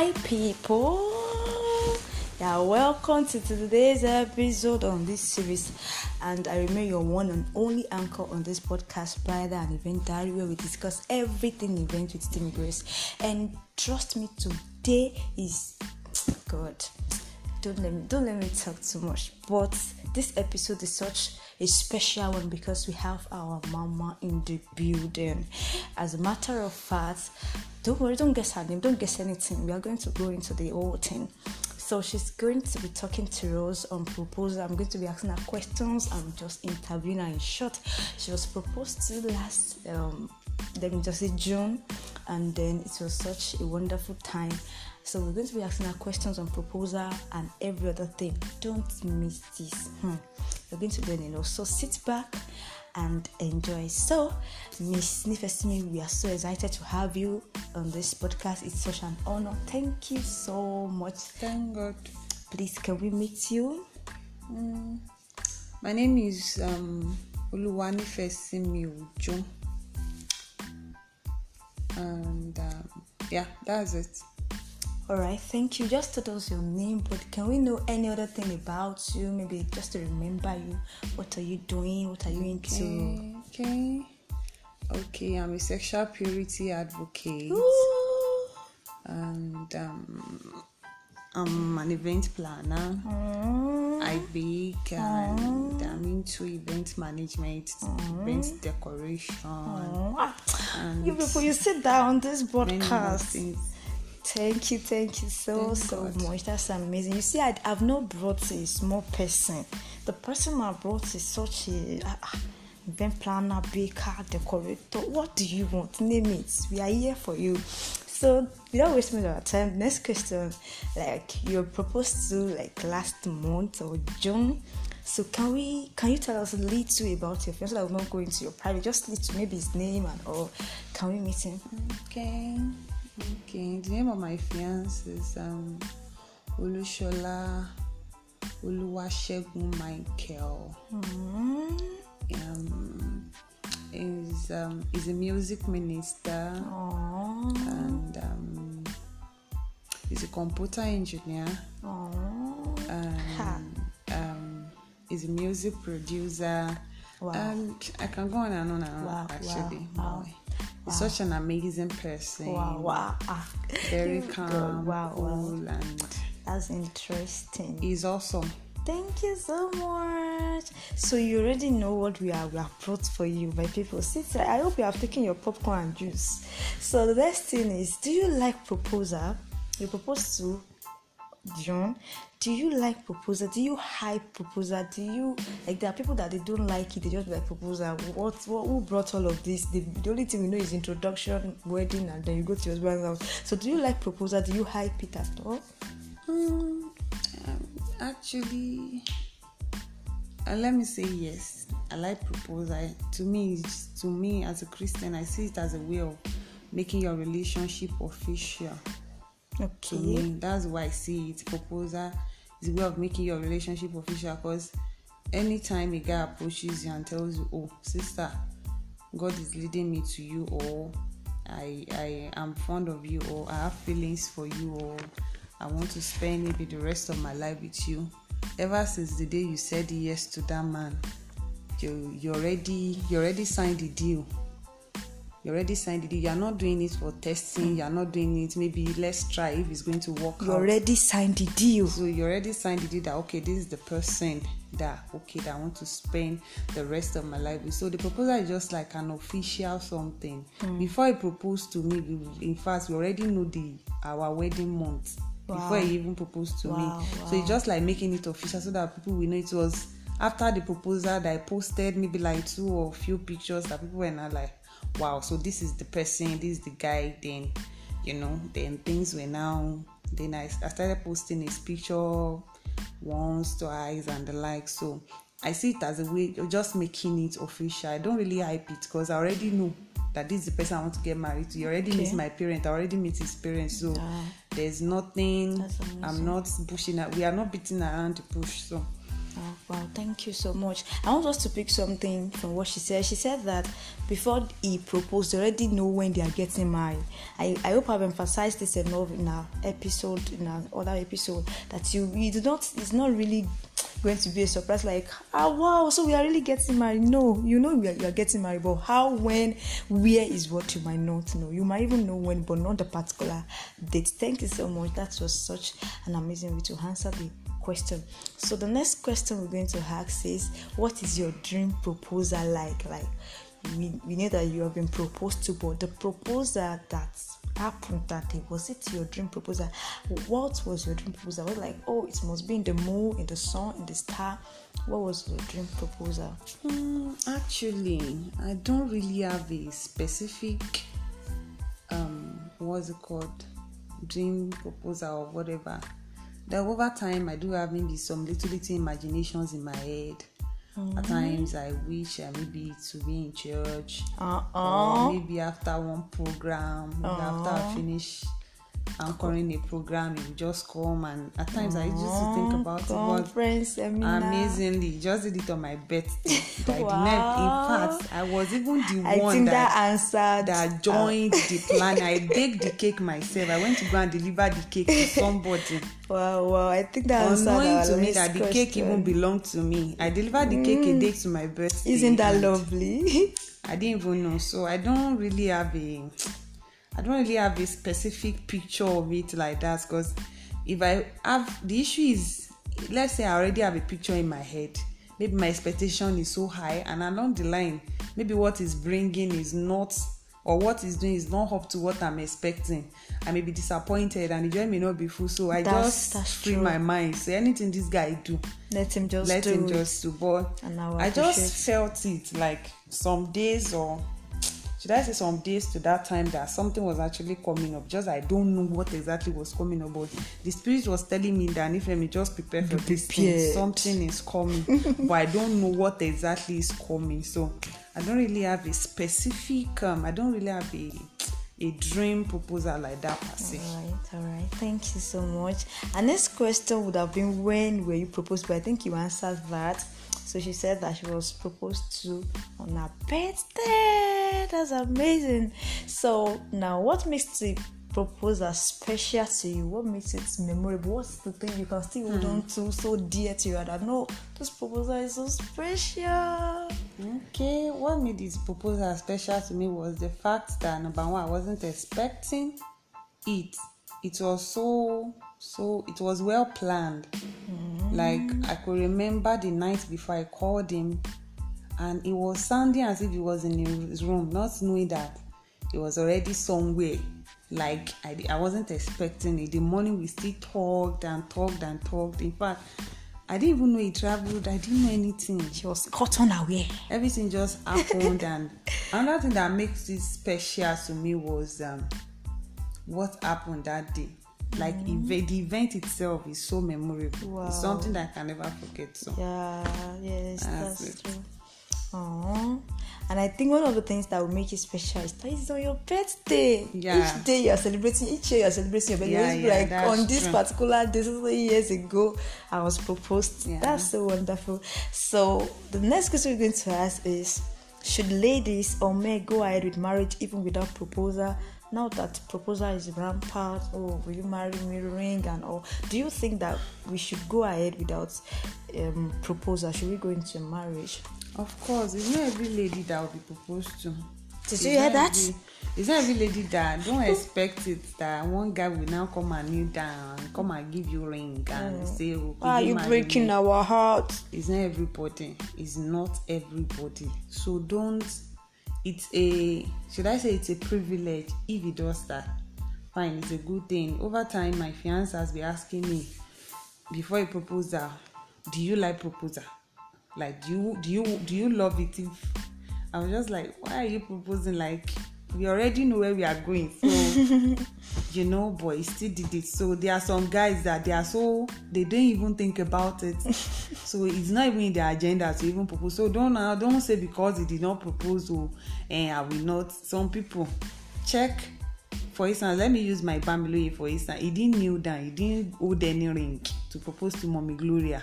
Hi, people. Yeah, welcome to today's episode on this series. And I remain your one and only anchor on this podcast, Brother and Event Diary, where we discuss everything event with Team Grace. And trust me, today is God. Don't let me don't let me talk too much. But this episode is such a special one because we have our mama in the building. As a matter of fact, don't worry, don't guess her name, don't guess anything. We are going to go into the whole thing. So she's going to be talking to us on proposal. I'm going to be asking her questions. I'm just interviewing her in short. She was proposed to last um let just say June and then it was such a wonderful time. So we're going to be asking her questions on proposal and every other thing. Don't miss this. Hmm. You're going to learn a lot. So sit back and enjoy. So, Miss Nifesimi, we are so excited to have you on this podcast. It's such an honor. Thank you so much. Thank God. Please, can we meet you? Mm. My name is um, Oluwanifesimi Ojo. And um, yeah, that's it. All right, thank you. Just told us your name, but can we know any other thing about you? Maybe just to remember you. What are you doing? What are you into? Okay. Okay. Okay, I'm a sexual purity advocate. Ooh. And um, I'm an event planner. Mm. I bake and I'm into event management, event decoration, Ah, and You people, you sit down on this many more podcast. things. Thank you, thank you so Thank so God. much. That's amazing. You see, I, I've not brought a small person. The person I brought is such a ah, event planner, baker, decorator. What do you want? Name it. We are here for you. So without wasting our time, next question. Like you proposed to like last month or June. So can we can you tell us a little about your fiance? I will not go into your private, just little maybe his name and all. Can we meet him? Okay. Okay. The name of my fiance is um Olushola Oluwasegun Michael. Mm. Um is um is a music minister Aww. and um is a computer engineer Aww. And um is a music producer. Wow. And I can go on and on and on Wow, actually. wow, wow, He's such an amazing person. Wow, wow. Ah, Very calm, Wow, cool, wow. and That's interesting. he's awesome. Thank you so much. So you already know what we are we have brought for you, my people. Sit. I hope you have taken your popcorn and juice. So the next thing is, do you like proposal? You propose to John. Do you like proposal? Do you hype proposal? Do you like there are people that they don't like it, they just like proposal. What, what who brought all of this? The, the only thing we know is introduction, wedding, and then you go to your husband's house. So do you like proposal? Do you hype it at all? Hmm, um, actually, uh, let me say yes. I like proposal. To me, to me as a Christian, I see it as a way of making your relationship official. Okay. that's why I see it. Proposal is a way of making your relationship official. Because anytime a guy approaches you and tells you, "Oh, sister, God is leading me to you," or I I am fond of you, or I have feelings for you, or I want to spend maybe the rest of my life with you. Ever since the day you said yes to that man, you you already you already signed the deal. You already signed the deal. You are not doing it for testing. You are not doing it. Maybe let's try if it's going to work You out. already signed the deal. So you already signed the deal that okay, this is the person that okay that I want to spend the rest of my life with. So the proposal is just like an official something. Hmm. Before he proposed to me, we- in fact, we already know the our wedding month before he even proposed to Wow, me. So wow. it's just like making it official so that people will know it was after the proposal that I posted maybe like two or few pictures that people were not like, wow, so this is the person, this is the guy, then you know, then things were now then I, I started posting his picture once, twice, and the like. So I see it as a way of just making it official. I don't really hype it because I already know that this is the person I want to get married to. You already Okay. meet my parent, I already meet his parents. So Ah. there's nothing I'm not pushing out. We are not beating around the bush. So Oh, wow, thank you so much. I want us to pick something from what she said. She said that before he proposed, they already know when they are getting married. I, I hope I've emphasized this enough in our episode, in our other episode, that you, you do not, it's not really going to be a surprise like, ah, wow, so we are really getting married. No, you know we are, you are getting married, but how, when, where is what you might not know. You might even know when, but not the particular date. Thank you so much. That was such an amazing way to answer the question. So the next question we're going to ask is what is your dream proposal like? Like we, we know that you have been proposed to, but the proposal that happened that day was it your dream proposal? What was your dream proposal? Was like, oh, it must be in the moon, in the sun, in the star. What was your dream proposal? Hmm, actually, I don't really have a specific um what's it called dream proposal or whatever that over time I do have maybe some little little imaginations in my head. Mm-hmm. At times I wish uh, maybe to be in church, uh-uh. or maybe after one program, uh-uh. after I finish anchoring a program, you just come and at times uh-uh. I used to think about Conference, it. But amazingly, just did it on my birthday. wow. In fact, I was even the I one that, that answered that joined the plan. I baked the cake myself. I went to go and deliver the cake to somebody. Wow, wow! I think that unknowing to me that the cake even belonged to me. I delivered the mm. cake a mm. day to my birthday. Isn't that lovely? I didn't even know, so I don't really have a, I don't really have a specific picture of it like that. Because if I have the issue is, let's say I already have a picture in my head. Maybe my expectation is so high, and along the line, maybe what is bringing is not or what he's doing is not up to what I'm expecting. I may be disappointed and the joy may not be full. So I that's, just that's free true. my mind. Say anything this guy do, let him just let do him just do. But I just felt it like some days or should I say some days to that time that something was actually coming up. Just I don't know what exactly was coming up, but the spirit was telling me that if let me just prepare for this thing, something is coming, but I don't know what exactly is coming. So I don't really have a specific. Um, I don't really have a a dream proposal like that per se. All right, all right. Thank you so much. And next question would have been when were you proposed? But I think you answered that. So she said that she was proposed to on her birthday. That's amazing. So now, what makes the proposal special to you? What makes it memorable? What's the thing you can still hold on to so dear to you that no, this proposal is so special? Okay, what made this proposal special to me was the fact that number one, I wasn't expecting it. It was so so it was well planned. Mm-hmm. Like I could remember the night before I called him, and it was sounding as if he was in his room, not knowing that he was already somewhere. Like I, I wasn't expecting it. The morning we still talked and talked and talked. In fact, I didn't even know he traveled. I didn't know anything. She was caught unaware. Everything just happened, and another thing that makes it special to me was um, what happened that day like mm-hmm. the event itself is so memorable wow. it's something that i can never forget so yeah yes that's, that's true Aww. And I think one of the things that will make it special is that it's on your birthday. Yeah. Each day you're celebrating, each year you're celebrating your birthday. Yeah, yeah, like on this true. particular day, so years ago, I was proposed. Yeah. That's so wonderful. So the next question we're going to ask is should ladies or men go ahead with marriage even without proposal? now that proposal is rampant oh will you marry me ring and all do you think that we should go ahead without um, proposal should we go into marriage of course it's not every lady that will be proposed to did you hear that every, it's not every lady that don't expect it that one guy will now come and kneel down come and give you ring and mm. say oh, why are you breaking me? our heart it's not everybody it's not everybody so don't it's a should I say it's a privilege if he does that. Fine, it's a good thing. Over time, my fiance has been asking me before he proposal, do you like proposal? Like do you do you do you love it if I was just like, why are you proposing? Like we already know where we are going. So you know boy still did it. So there are some guys that they are so they don't even think about it. So it's not even in their agenda to even propose. So don't uh, don't say because he did not propose or oh, and i will not. Some people check for instance let me use my bambiloye for instance. He didn't kneel down. He didn't hold any ring to propose to mommy gloria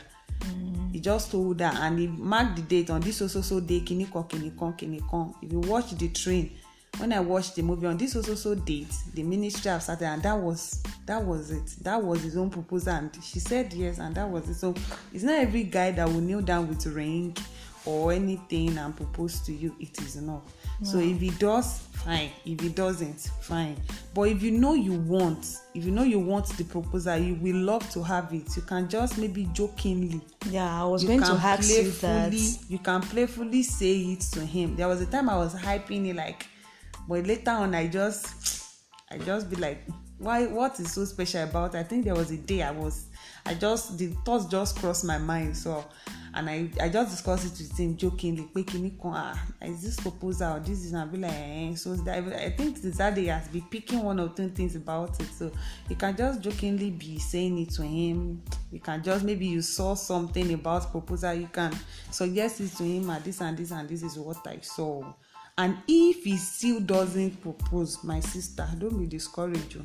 he just told her and he marked the date on this so so so day kinikon kinikon kinikon if you watch the train when i watched the movie on this so so so date the ministry have started and that was that was it. That was his own proposal and she said yes and that was it. So it's not every guy that will kneel down with ring or anything and propose to you it is enough. So if he does fine. If he doesn't fine. But if you know you want if you know you want the proposal you will love to have it. You can just maybe jokingly. Yeah i was going to ask you that. You can playfully say it to him. There was a time i was hyping it like but later on i just i just be like why what is so special about it? i think there was a day i was i just the thoughts just crossed my mind so and I I just discussed it with him jokingly pé kíní kan ah is this proposal this is na be like eh so I think since that day has been picking one or two things about it so you can just jokingly be saying it to him you can just maybe you saw something about proposal you can suggest it to him ah this and this and this is what I saw and if he still doesn't propose my sister don't be discouraged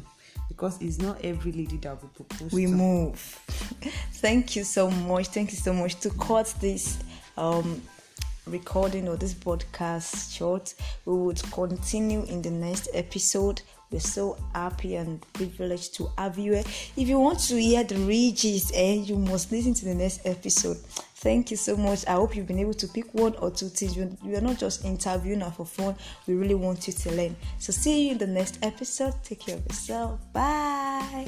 because it's not every lady that will propose we to. move thank you so much thank you so much to cut this um recording of this podcast short we would continue in the next episode we're so happy and privileged to have you here. If you want to hear the regis, eh, you must listen to the next episode. Thank you so much. I hope you've been able to pick one or two things. We are not just interviewing for fun. We really want you to learn. So see you in the next episode. Take care of yourself. Bye.